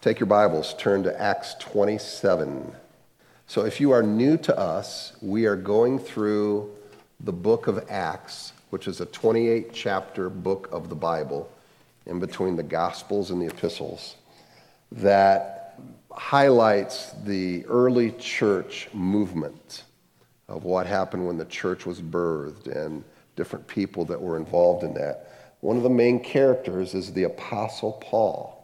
Take your Bibles, turn to Acts 27. So, if you are new to us, we are going through the book of Acts, which is a 28 chapter book of the Bible in between the Gospels and the epistles that highlights the early church movement of what happened when the church was birthed and different people that were involved in that. One of the main characters is the Apostle Paul.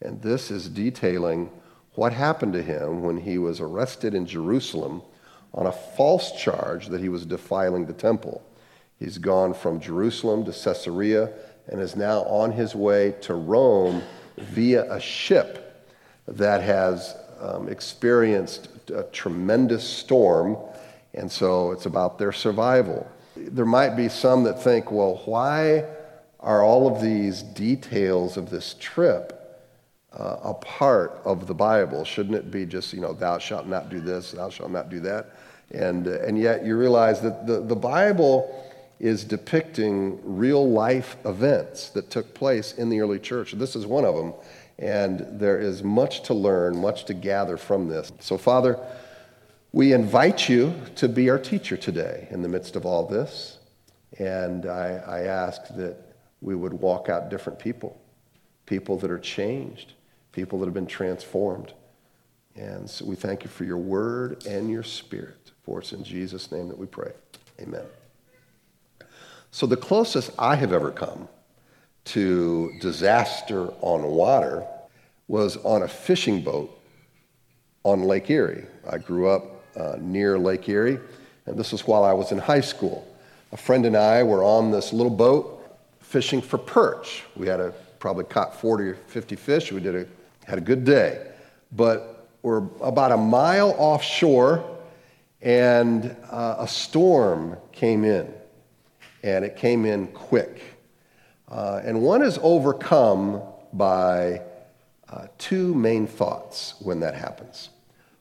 And this is detailing what happened to him when he was arrested in Jerusalem on a false charge that he was defiling the temple. He's gone from Jerusalem to Caesarea and is now on his way to Rome via a ship that has um, experienced a tremendous storm, and so it's about their survival. There might be some that think, well, why are all of these details of this trip uh, a part of the Bible. Shouldn't it be just, you know, thou shalt not do this, thou shalt not do that? And, uh, and yet you realize that the, the Bible is depicting real life events that took place in the early church. This is one of them. And there is much to learn, much to gather from this. So, Father, we invite you to be our teacher today in the midst of all this. And I, I ask that we would walk out different people, people that are changed, people that have been transformed. And so we thank you for your word and your spirit. For it's in Jesus' name that we pray. Amen. So, the closest I have ever come to disaster on water was on a fishing boat on Lake Erie. I grew up uh, near Lake Erie, and this was while I was in high school. A friend and I were on this little boat fishing for perch. We had a, probably caught 40 or 50 fish. We did a had a good day. But we're about a mile offshore, and uh, a storm came in, and it came in quick. Uh, and one is overcome by uh, two main thoughts when that happens.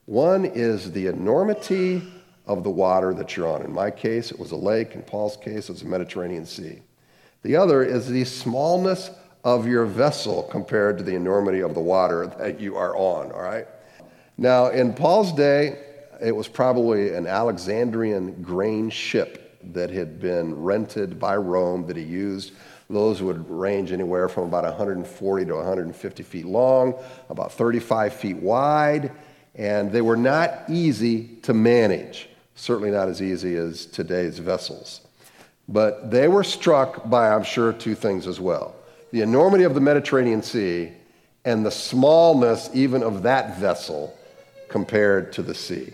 One is the enormity of the water that you're on. In my case, it was a lake. In Paul's case, it was the Mediterranean Sea. The other is the smallness of your vessel compared to the enormity of the water that you are on, all right? Now, in Paul's day, it was probably an Alexandrian grain ship that had been rented by Rome that he used. Those would range anywhere from about 140 to 150 feet long, about 35 feet wide, and they were not easy to manage. Certainly not as easy as today's vessels. But they were struck by, I'm sure, two things as well the enormity of the Mediterranean Sea and the smallness even of that vessel compared to the sea.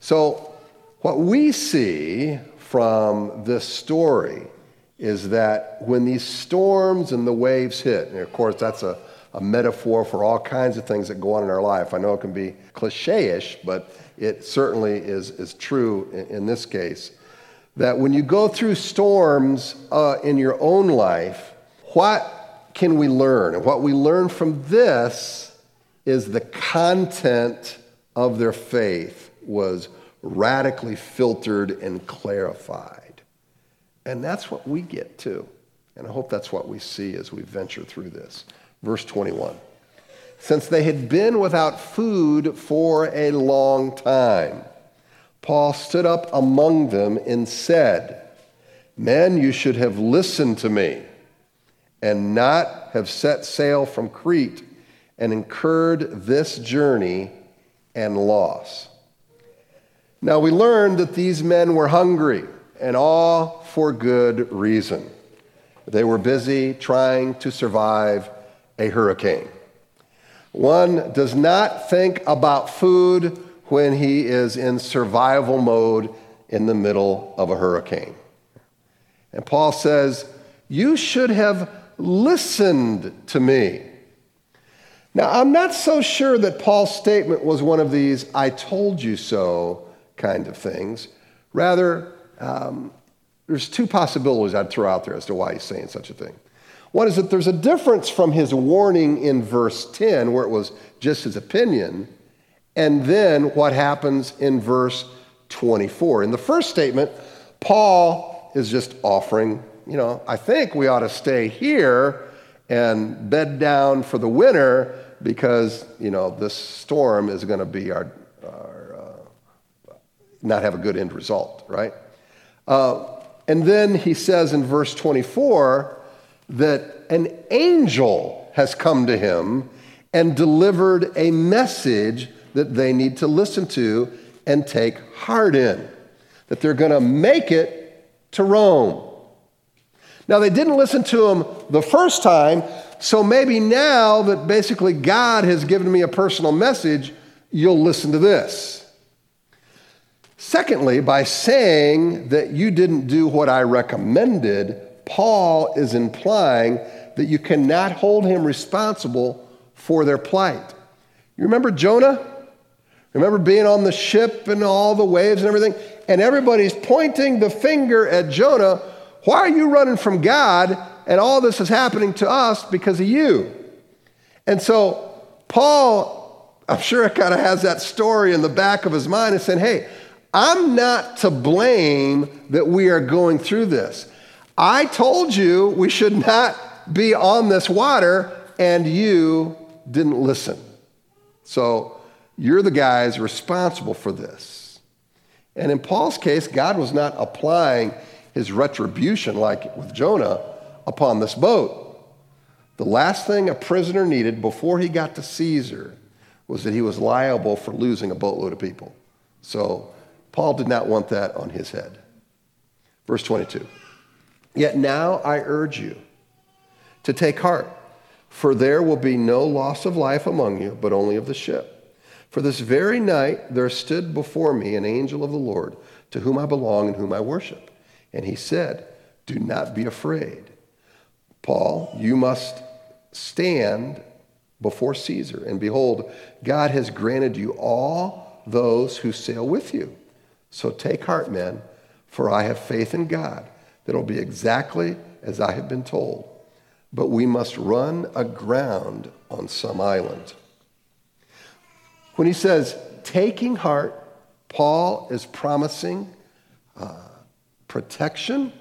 So, what we see from this story is that when these storms and the waves hit, and of course, that's a, a metaphor for all kinds of things that go on in our life. I know it can be cliche ish, but it certainly is, is true in, in, this case. That when you go through storms uh, in your own life, what can we learn? And what we learn from this is the content of their faith was radically filtered and clarified. And that's what we get too. And I hope that's what we see as we venture through this. Verse 21. Since they had been without food for a long time, Paul stood up among them and said, Men, you should have listened to me and not have set sail from Crete and incurred this journey and loss. Now we learned that these men were hungry, and all for good reason. They were busy trying to survive a hurricane. One does not think about food when he is in survival mode in the middle of a hurricane. And Paul says, You should have listened to me. Now, I'm not so sure that Paul's statement was one of these I told you so kind of things. Rather, um, there's two possibilities I'd throw out there as to why he's saying such a thing. One is that there's a difference from his warning in verse 10, where it was just his opinion, and then what happens in verse 24. In the first statement, Paul is just offering you know, I think we ought to stay here and bed down for the winter because, you know, this storm is going to be our, our uh, not have a good end result, right? Uh, and then he says in verse 24 that an angel has come to him and delivered a message that they need to listen to and take heart in, that they're going to make it to Rome. Now, they didn't listen to him the first time, so maybe now that basically God has given me a personal message, you'll listen to this. Secondly, by saying that you didn't do what I recommended, Paul is implying that you cannot hold him responsible for their plight. You remember Jonah? Remember being on the ship and all the waves and everything? And everybody's pointing the finger at Jonah why are you running from God and all this is happening to us because of you? And so Paul, I'm sure kind of has that story in the back of his mind and saying, hey, I'm not to blame that we are going through this. I told you we should not be on this water, and you didn't listen. So you're the guys responsible for this. And in Paul's case, God was not applying his retribution, like with Jonah, upon this boat. The last thing a prisoner needed before he got to Caesar was that he was liable for losing a boatload of people. So Paul did not want that on his head. Verse 22 Yet now I urge you to take heart, for there will be no loss of life among you, but only of the ship. For this very night there stood before me an angel of the Lord, to whom I belong and whom I worship. And he said, Do not be afraid. Paul, you must stand before Caesar. And behold, God has granted you all those who sail with you. So take heart, men, for I have faith in God that it'll be exactly as I have been told. But we must run aground on some island. When he says taking heart, Paul is promising uh, protection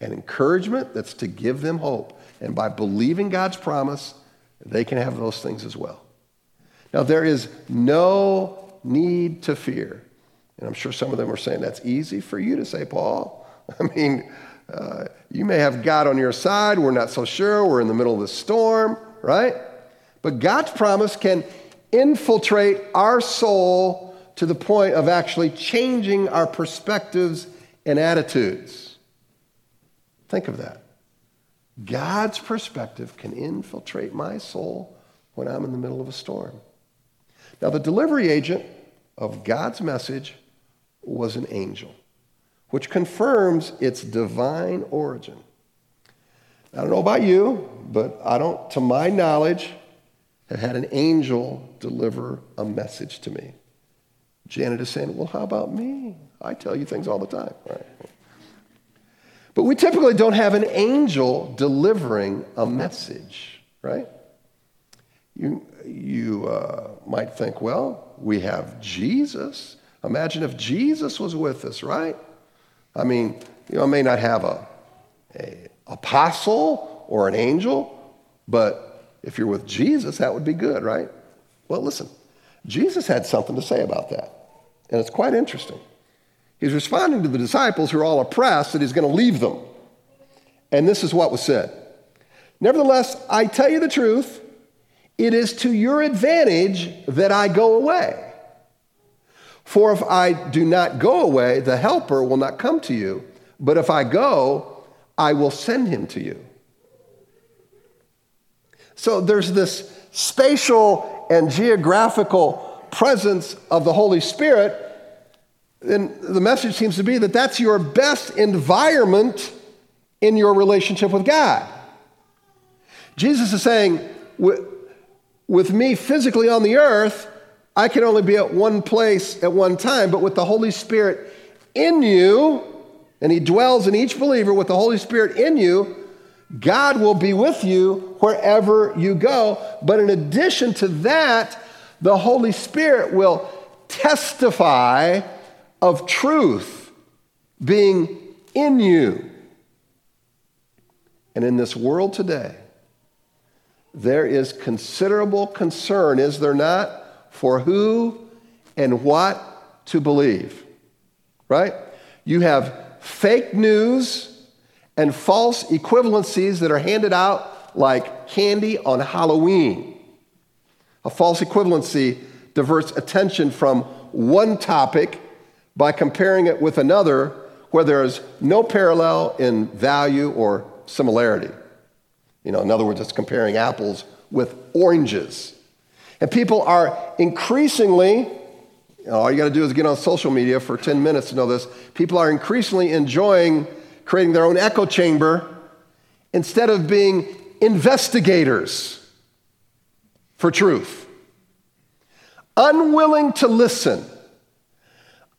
and encouragement that's to give them hope. And by believing God's promise, they can have those things as well. Now, there is no need to fear. And I'm sure some of them are saying, that's easy for you to say, Paul. I mean, uh, you may have God on your side. We're not so sure. We're in the middle of the storm, right? But God's promise can infiltrate our soul to the point of actually changing our perspectives and attitudes. Think of that. God's perspective can infiltrate my soul when I'm in the middle of a storm. Now, the delivery agent of God's message was an angel, which confirms its divine origin. I don't know about you, but I don't, to my knowledge, have had an angel deliver a message to me. Janet is saying, Well, how about me? I tell you things all the time. Right? But we typically don't have an angel delivering a message, right? You, you uh, might think, well, we have Jesus. Imagine if Jesus was with us, right? I mean, you know, I may not have a, a apostle or an angel, but if you're with Jesus, that would be good, right? Well, listen, Jesus had something to say about that, and it's quite interesting. He's responding to the disciples who are all oppressed that he's going to leave them. And this is what was said Nevertheless, I tell you the truth, it is to your advantage that I go away. For if I do not go away, the Helper will not come to you. But if I go, I will send him to you. So there's this spatial and geographical presence of the Holy Spirit then the message seems to be that that's your best environment in your relationship with God. Jesus is saying, with me physically on the earth, I can only be at one place at one time, but with the Holy Spirit in you, and He dwells in each believer with the Holy Spirit in you, God will be with you wherever you go. But in addition to that, the Holy Spirit will testify of truth being in you. And in this world today, there is considerable concern, is there not, for who and what to believe. Right? You have fake news and false equivalencies that are handed out like candy on Halloween. A false equivalency diverts attention from one topic by comparing it with another where there is no parallel in value or similarity. You know, in other words, it's comparing apples with oranges. And people are increasingly, all you got to do is get on social media for 10 minutes to know this. People are increasingly enjoying creating their own echo chamber instead of being investigators for truth. Unwilling to listen,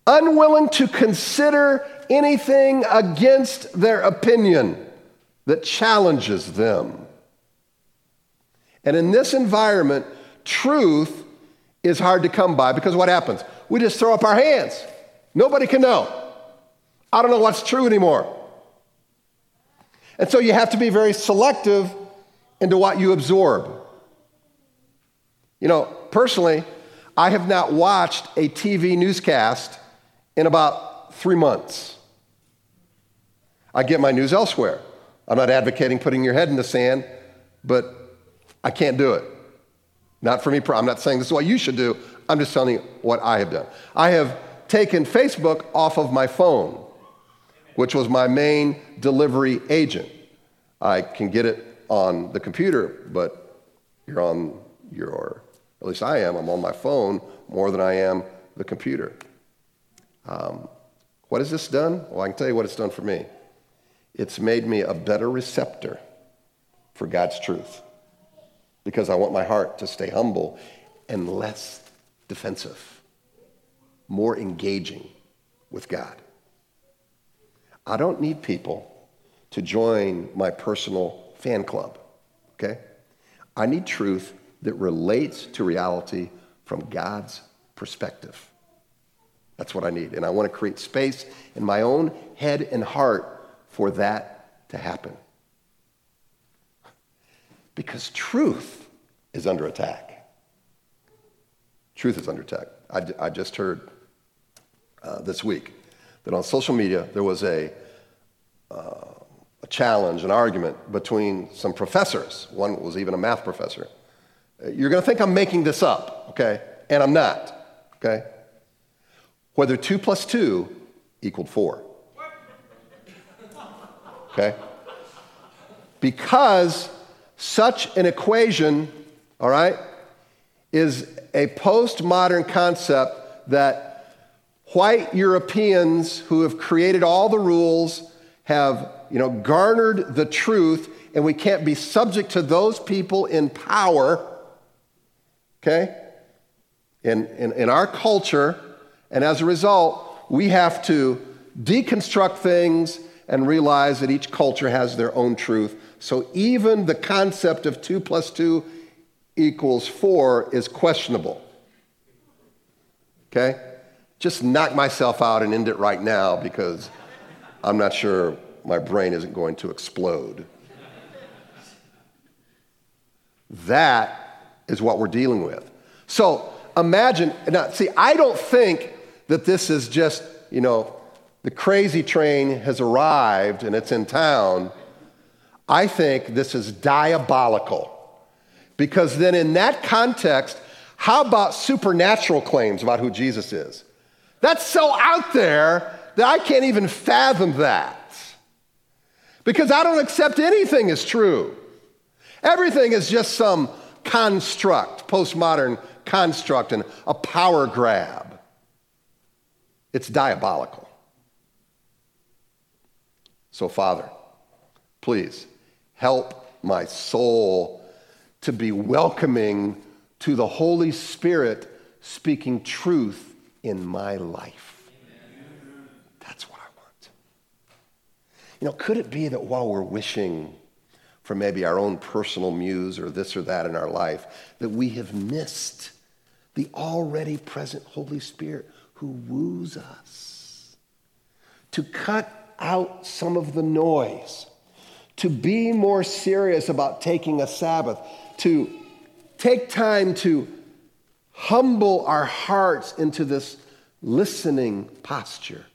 unwilling to consider anything against their opinion that challenges them. And in this environment, truth is hard to come by because what happens? We just throw up our hands. Nobody can know. I don't know what's true anymore. And so you have to be very selective into what you absorb. You know, personally, I have not watched a TV newscast in about three months. I get my news elsewhere. I'm not advocating putting your head in the sand, but I can't do it. Not for me. I'm not saying this is what you should do. I'm just telling you what I have done. I have taken Facebook off of my phone, which was my main delivery agent. I can get it on the computer, but you're on your, at least I am, I'm on my phone more than I am the computer. Um, what has this done? Well, I can tell you what it's done for me. It's made me a better receptor for God's truth because I want my heart to stay humble and less defensive, more engaging with God. I don't need people to join my personal fan club, okay? I need truth that relates to reality from God's perspective. That's what I need. And I want to create space in my own head and heart for that to happen. Because truth is under attack. Truth is under attack. I, I just heard uh, this week that on social media there was a, uh, a challenge, an argument between some professors. One was even a math professor. You're going to think I'm making this up, okay? And I'm not, okay? Whether 2 plus 2 equaled 4. Okay? Because such an equation, all right, is a postmodern concept that white Europeans who have created all the rules have, you know, garnered the truth, and we can't be subject to those people in power. Okay? In, in, in our culture, and as a result, we have to deconstruct things and realize that each culture has their own truth. So even the concept of 2 plus 2 equals 4 is questionable. Okay? Just knock myself out and end it right now because I'm not sure my brain isn't going to explode. That is what we're dealing with. So imagine, now, see, I don't think that this is just, you know, the crazy train has arrived and it's in town, I think this is diabolical. Because then, in that context, how about supernatural claims about who Jesus is? That's so out there that I can't even fathom that. Because I don't accept anything as true. Everything is just some construct, postmodern construct, and a power grab. It's diabolical. So, Father, please help my soul to be welcoming to the Holy Spirit speaking truth in my life. That's what I want. You know, could it be that while we're wishing for maybe our own personal muse or this or that in our life, that we have missed the already present Holy Spirit who woos us to cut out some of the noise, to be more serious about taking a Sabbath, to take time to humble our hearts into this listening posture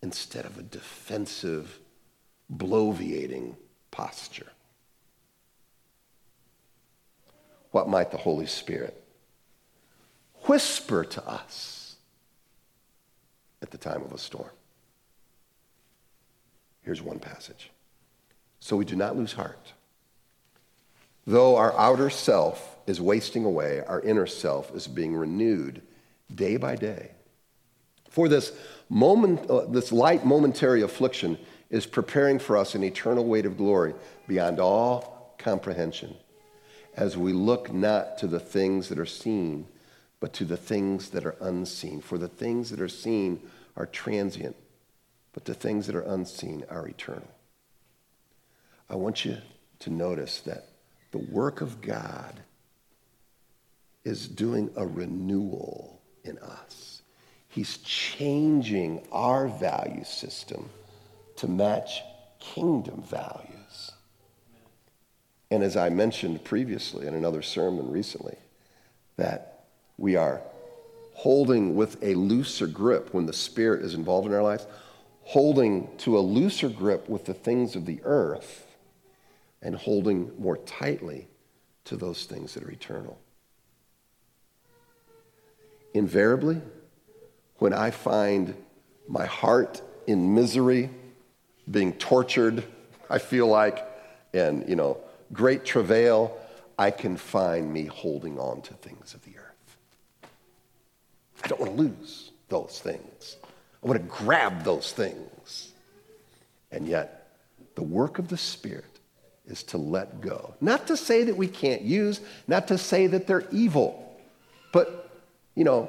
instead of a defensive, bloviating posture. What might the Holy Spirit whisper to us at the time of a storm? Here's one passage. So we do not lose heart. Though our outer self is wasting away, our inner self is being renewed day by day. For this moment, uh, this light momentary affliction is preparing for us an eternal weight of glory beyond all comprehension as we look not to the things that are seen, but to the things that are unseen. For the things that are seen are transient, but the things that are unseen are eternal. I want you to notice that the work of God is doing a renewal in us. He's changing our value system to match kingdom values. And as I mentioned previously in another sermon recently, that we are holding with a looser grip when the Spirit is involved in our lives, holding to a looser grip with the things of the earth, and holding more tightly to those things that are eternal. Invariably, when I find my heart in misery, being tortured, I feel like, and, you know, great travail, I can find me holding on to things of the. I don't want to lose those things. I want to grab those things. And yet, the work of the Spirit is to let go. Not to say that we can't use, not to say that they're evil, but, you know,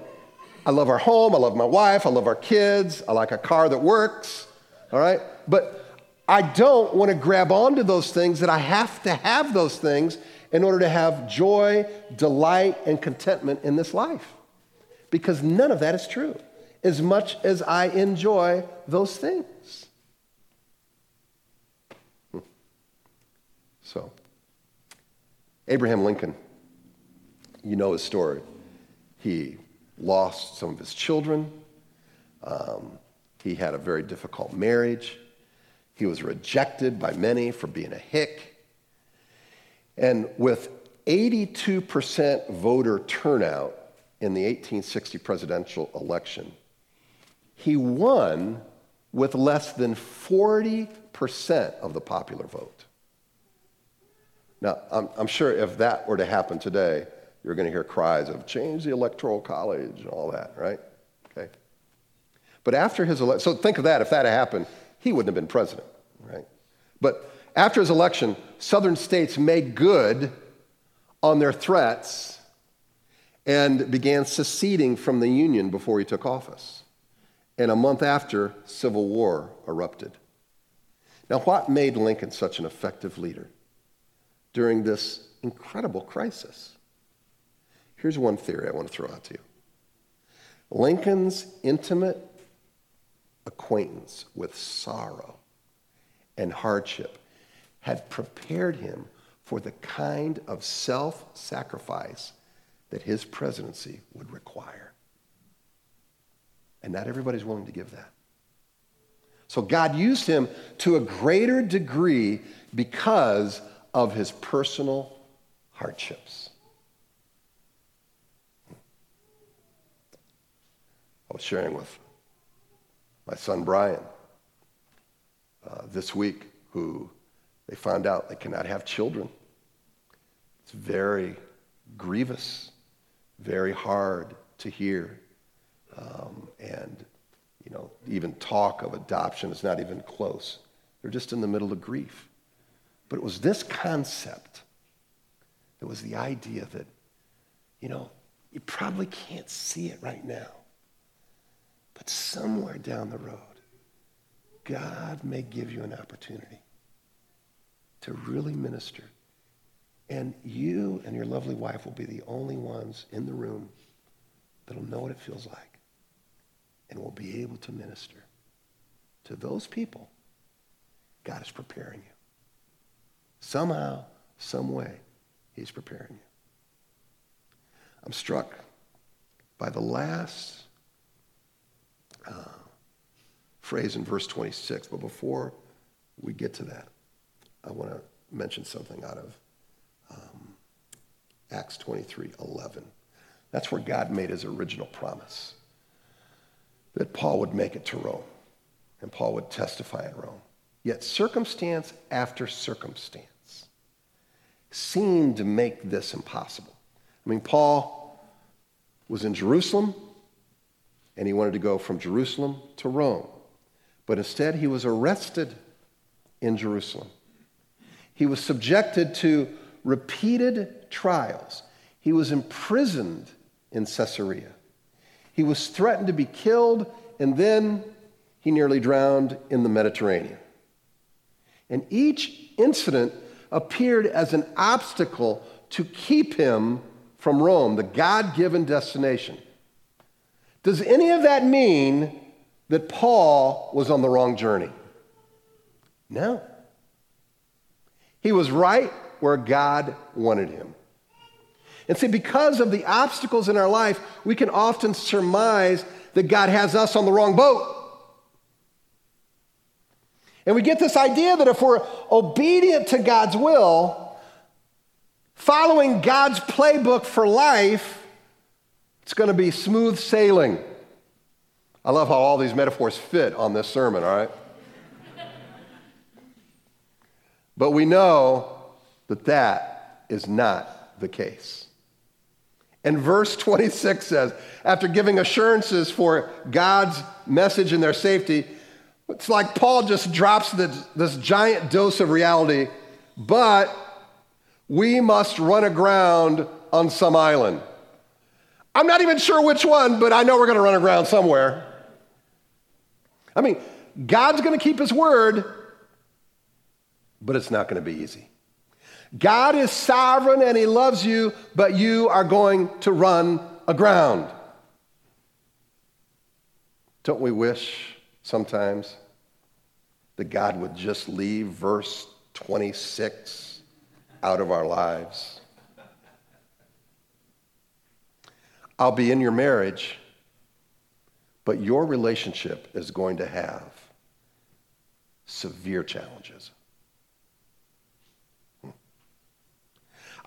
I love our home, I love my wife, I love our kids, I like a car that works, all right? But I don't want to grab onto those things that I have to have those things in order to have joy, delight, and contentment in this life. Because none of that is true, as much as I enjoy those things. Hmm. So, Abraham Lincoln, you know his story. He lost some of his children. Um, he had a very difficult marriage. He was rejected by many for being a hick. And with 82% voter turnout in the 1860 presidential election, he won with less than 40% of the popular vote. Now, I'm, I'm, sure if that were to happen today, you're going to hear cries of change the electoral college and all that, right? Okay. But after his election, so think of that, if that had happened, he wouldn't have been president, right? But after his election, southern states made good on their threats and began seceding from the Union before he took office. And a month after, civil war erupted. Now, what made Lincoln such an effective leader during this incredible crisis? Here's one theory I want to throw out to you Lincoln's intimate acquaintance with sorrow and hardship had prepared him for the kind of self sacrifice that his presidency would require. And not everybody's willing to give that. So God used him to a greater degree because of his personal hardships. I was sharing with my son Brian uh, this week, who they found out they cannot have children. It's very grievous, very hard to hear. Um, and, you know, even talk of adoption is not even close. They're just in the middle of grief. But it was this concept that was the idea that, you know, you probably can't see it right now. But somewhere down the road, God may give you an opportunity to really minister. And you and your lovely wife will be the only ones in the room that'll know what it feels like and will be able to minister to those people God is preparing you. Somehow, some way, he's preparing you. I'm struck by the last uh, phrase in verse 26. But before we get to that, I want to mention something out of Acts 23 11. That's where God made his original promise that Paul would make it to Rome and Paul would testify in Rome. Yet circumstance after circumstance seemed to make this impossible. I mean, Paul was in Jerusalem and he wanted to go from Jerusalem to Rome. But instead, he was arrested in Jerusalem. He was subjected to repeated trials. He was imprisoned in Caesarea. He was threatened to be killed, and then he nearly drowned in the Mediterranean. And each incident appeared as an obstacle to keep him from Rome, the God given destination. Does any of that mean that Paul was on the wrong journey? No. He was right where God wanted him. And see, because of the obstacles in our life, we can often surmise that God has us on the wrong boat. And we get this idea that if we're obedient to God's will, following God's playbook for life, it's going to be smooth sailing. I love how all these metaphors fit on this sermon, all right? but we know that that is not the case. And verse 26 says, after giving assurances for God's message and their safety, it's like Paul just drops this, this giant dose of reality, but we must run aground on some island. I'm not even sure which one, but I know we're going to run aground somewhere. I mean, God's going to keep his word, but it's not going to be easy. God is sovereign and He loves you, but you are going to run aground. Don't we wish sometimes that God would just leave verse 26 out of our lives? I'll be in your marriage, but your relationship is going to have severe challenges.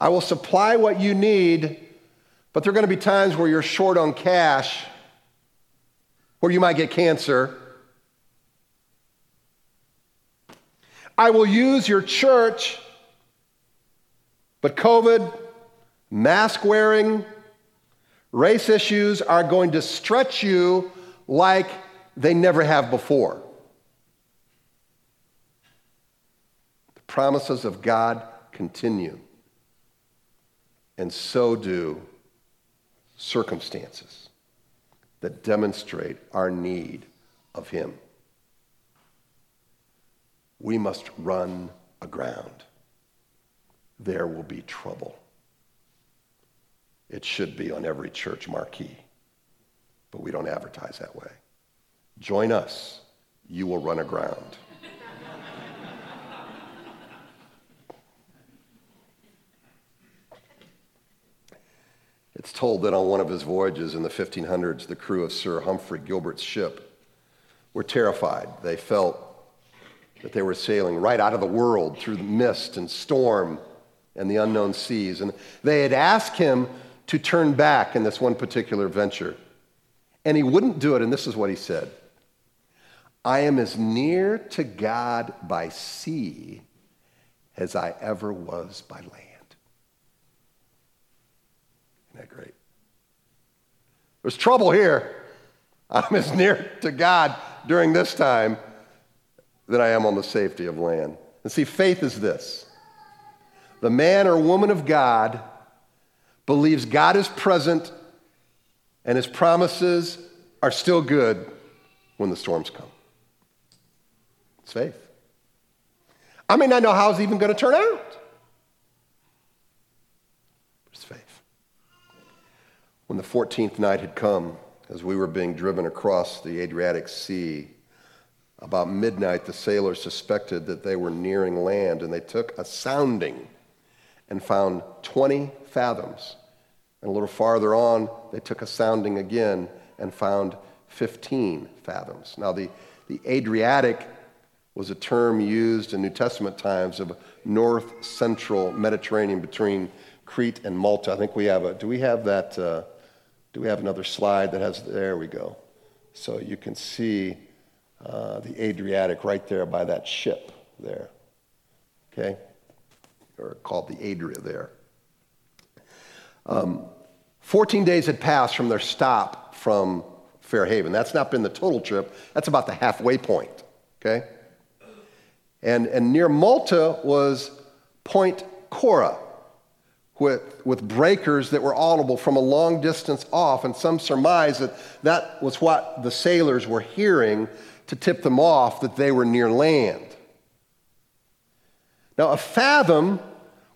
I will supply what you need, but there are going to be times where you're short on cash, where you might get cancer. I will use your church, but COVID, mask wearing, race issues are going to stretch you like they never have before. The promises of God continue and so do circumstances that demonstrate our need of Him. We must run aground. There will be trouble. It should be on every church marquee, but we don't advertise that way. Join us, you will run aground. It's told that on one of his voyages in the 1500s, the crew of Sir Humphrey Gilbert's ship were terrified. They felt that they were sailing right out of the world through the mist and storm and the unknown seas. And they had asked him to turn back in this one particular venture. And he wouldn't do it, and this is what he said I am as near to God by sea as I ever was by land. That great? There's trouble here. I'm as near to God during this time than I am on the safety of land. And see, faith is this the man or woman of God believes God is present and his promises are still good when the storms come. It's faith. I may not know how it's even going to turn out. When the 14th night had come, as we were being driven across the Adriatic Sea, About midnight, the sailors suspected that they were nearing land, and they took a sounding and found 20 fathoms. And a little farther on, they took a sounding again and found 15 fathoms. Now, the, the Adriatic was a term used in New Testament times of north central Mediterranean between Crete and Malta. I think we have a, do we have that, uh, do we have another slide that has, there we go. So you can see uh, the Adriatic right there by that ship there. Okay? Or called the Adria there. Um, 14 days had passed from their stop from Fairhaven. That's not been the total trip, that's about the halfway point. Okay? And, and near Malta was Point Koura with, with breakers that were audible from a long distance off, and some surmise that that was what the sailors were hearing to tip them off that they were near land. Now, a fathom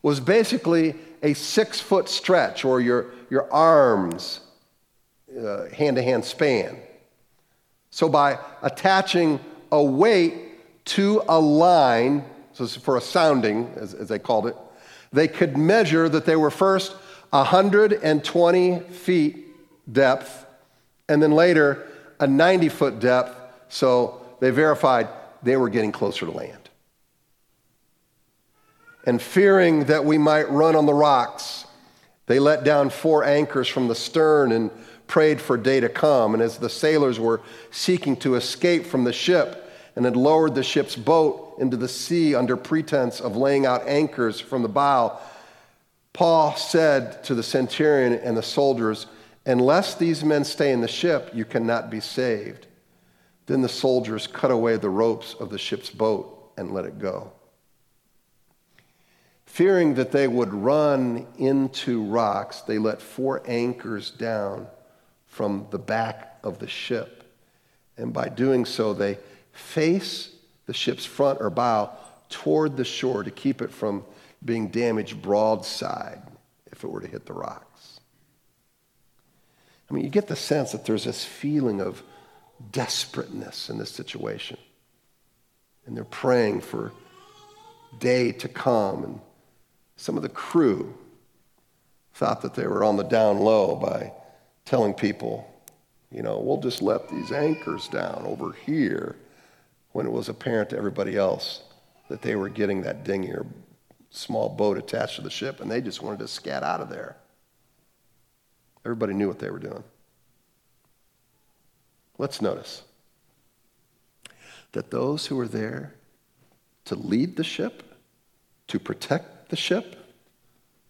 was basically a six foot stretch, or your, your arms hand to hand span. So, by attaching a weight to a line, so for a sounding, as, as they called it, they could measure that they were first 120 feet depth and then later a 90 foot depth. So they verified they were getting closer to land. And fearing that we might run on the rocks, they let down four anchors from the stern and prayed for day to come. And as the sailors were seeking to escape from the ship, and had lowered the ship's boat into the sea under pretense of laying out anchors from the bow, Paul said to the centurion and the soldiers, Unless these men stay in the ship, you cannot be saved. Then the soldiers cut away the ropes of the ship's boat and let it go. Fearing that they would run into rocks, they let four anchors down from the back of the ship. And by doing so, they face the ship's front or bow toward the shore to keep it from being damaged broadside if it were to hit the rocks. I mean, you get the sense that there's this feeling of desperateness in this situation. And they're praying for day to come. And some of the crew thought that they were on the down low by telling people, you know, we'll just let these anchors down over here when it was apparent to everybody else that they were getting that dinghy or small boat attached to the ship and they just wanted to scat out of there. Everybody knew what they were doing. Let's notice that those who were there to lead the ship, to protect the ship,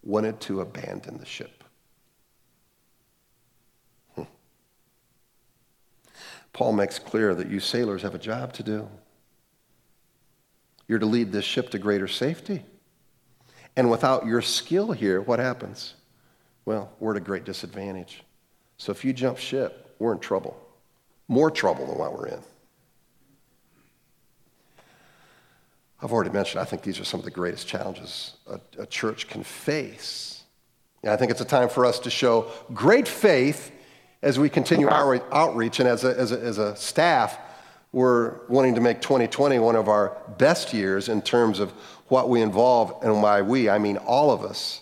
wanted to abandon the ship. Paul makes clear that you sailors have a job to do. You're to lead this ship to greater safety. And without your skill here, what happens? Well, we're at a great disadvantage. So if you jump ship, we're in trouble. More trouble than what we're in. I've already mentioned, I think these are some of the greatest challenges a, a church can face. And I think it's a time for us to show great faith as we continue our outreach and as a, as a, as a staff, we're wanting to make 2020 one of our best years in terms of what we involve, and why we, I mean all of us,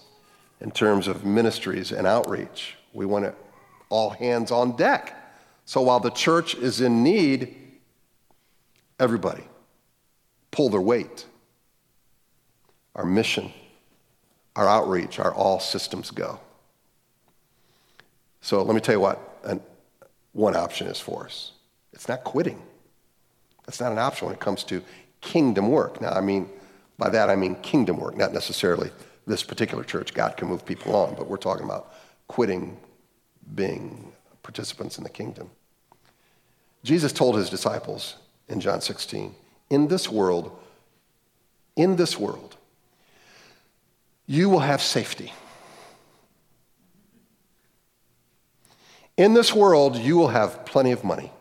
in terms of ministries and outreach. We want it all hands on deck. So while the church is in need, everybody pull their weight. Our mission, our outreach, our all systems go. So let me tell you what one option is for us. It's not quitting. That's not an option when it comes to kingdom work. Now, I mean, by that I mean kingdom work, not necessarily this particular church. God can move people on, but we're talking about quitting being participants in the kingdom. Jesus told his disciples in John 16, in this world, in this world, you will have safety. In this world, you will have plenty of money.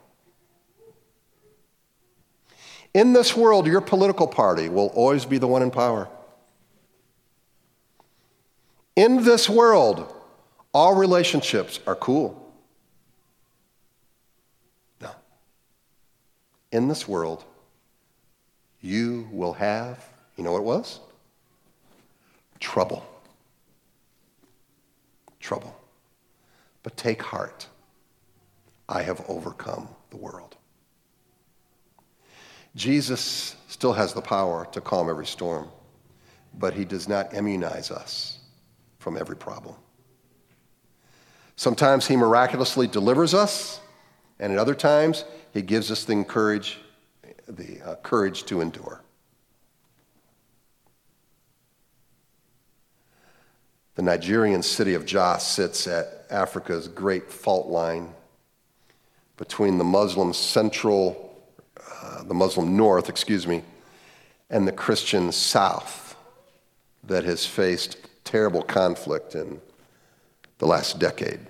In this world, your political party will always be the one in power. In this world, all relationships are cool. No. In this world, you will have, you know what it was? Trouble. Trouble. But take heart. I have overcome the world. Jesus still has the power to calm every storm, but he does not immunize us from every problem. Sometimes he miraculously delivers us, and at other times he gives us the courage, the uh, courage to endure. The Nigerian city of Jos sits at Africa's great fault line between the Muslim central, uh, the Muslim north, excuse me, and the Christian south that has faced terrible conflict in the last decade.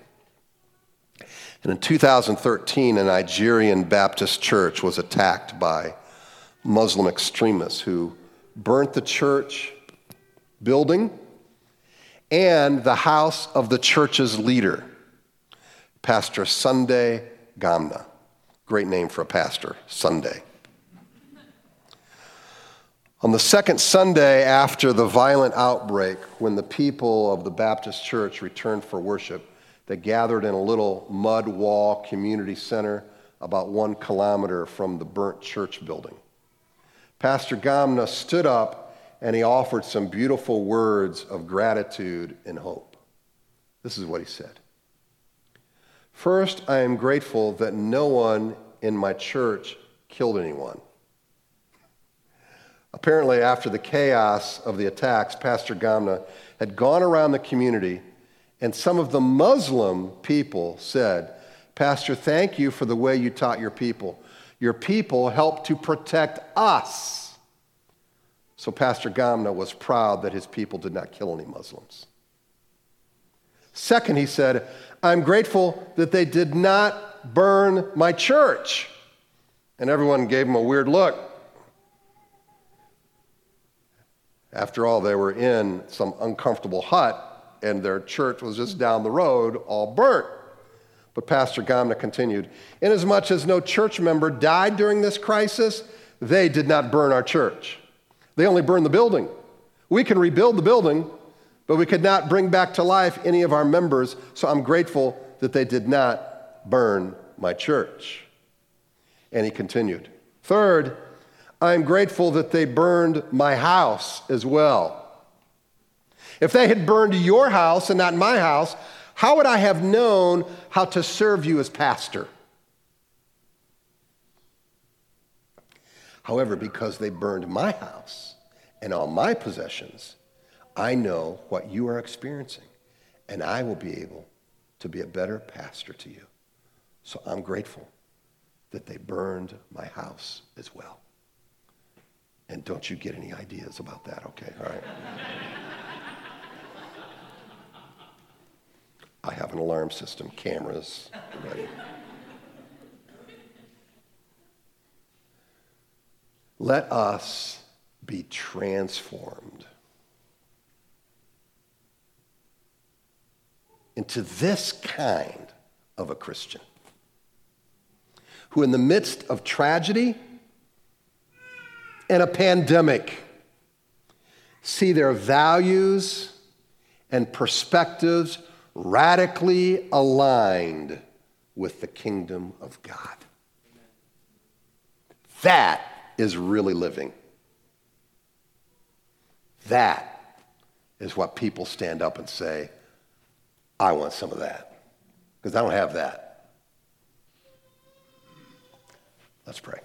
And in 2013, a Nigerian Baptist church was attacked by Muslim extremists who burnt the church building and the house of the church's leader, Pastor Sunday Gamna. Great name for a pastor, Sunday. On the second Sunday after the violent outbreak, when the people of the Baptist church returned for worship, they gathered in a little mud wall community center about one kilometer from the burnt church building. Pastor Gamna stood up and he offered some beautiful words of gratitude and hope. This is what he said First, I am grateful that no one in my church killed anyone. Apparently, after the chaos of the attacks, Pastor Gamna had gone around the community, and some of the Muslim people said, Pastor, thank you for the way you taught your people. Your people helped to protect us. So, Pastor Gamna was proud that his people did not kill any Muslims. Second, he said, I'm grateful that they did not burn my church. And everyone gave him a weird look. After all, they were in some uncomfortable hut, and their church was just down the road, all burnt. But Pastor Gamna continued Inasmuch as no church member died during this crisis, they did not burn our church. They only burned the building. We can rebuild the building, but we could not bring back to life any of our members, so I'm grateful that they did not burn my church. And he continued. Third, I'm grateful that they burned my house as well. If they had burned your house and not my house, how would I have known how to serve you as pastor? However, because they burned my house and all my possessions, I know what you are experiencing, and I will be able to be a better pastor to you. So I'm grateful that they burned my house as well. And don't you get any ideas about that, okay? All right. I have an alarm system, cameras, ready. Let us be transformed into this kind of a Christian who, in the midst of tragedy, and a pandemic see their values and perspectives radically aligned with the kingdom of God. That is really living. That is what people stand up and say, I want some of that, because I don't have that. Let's pray.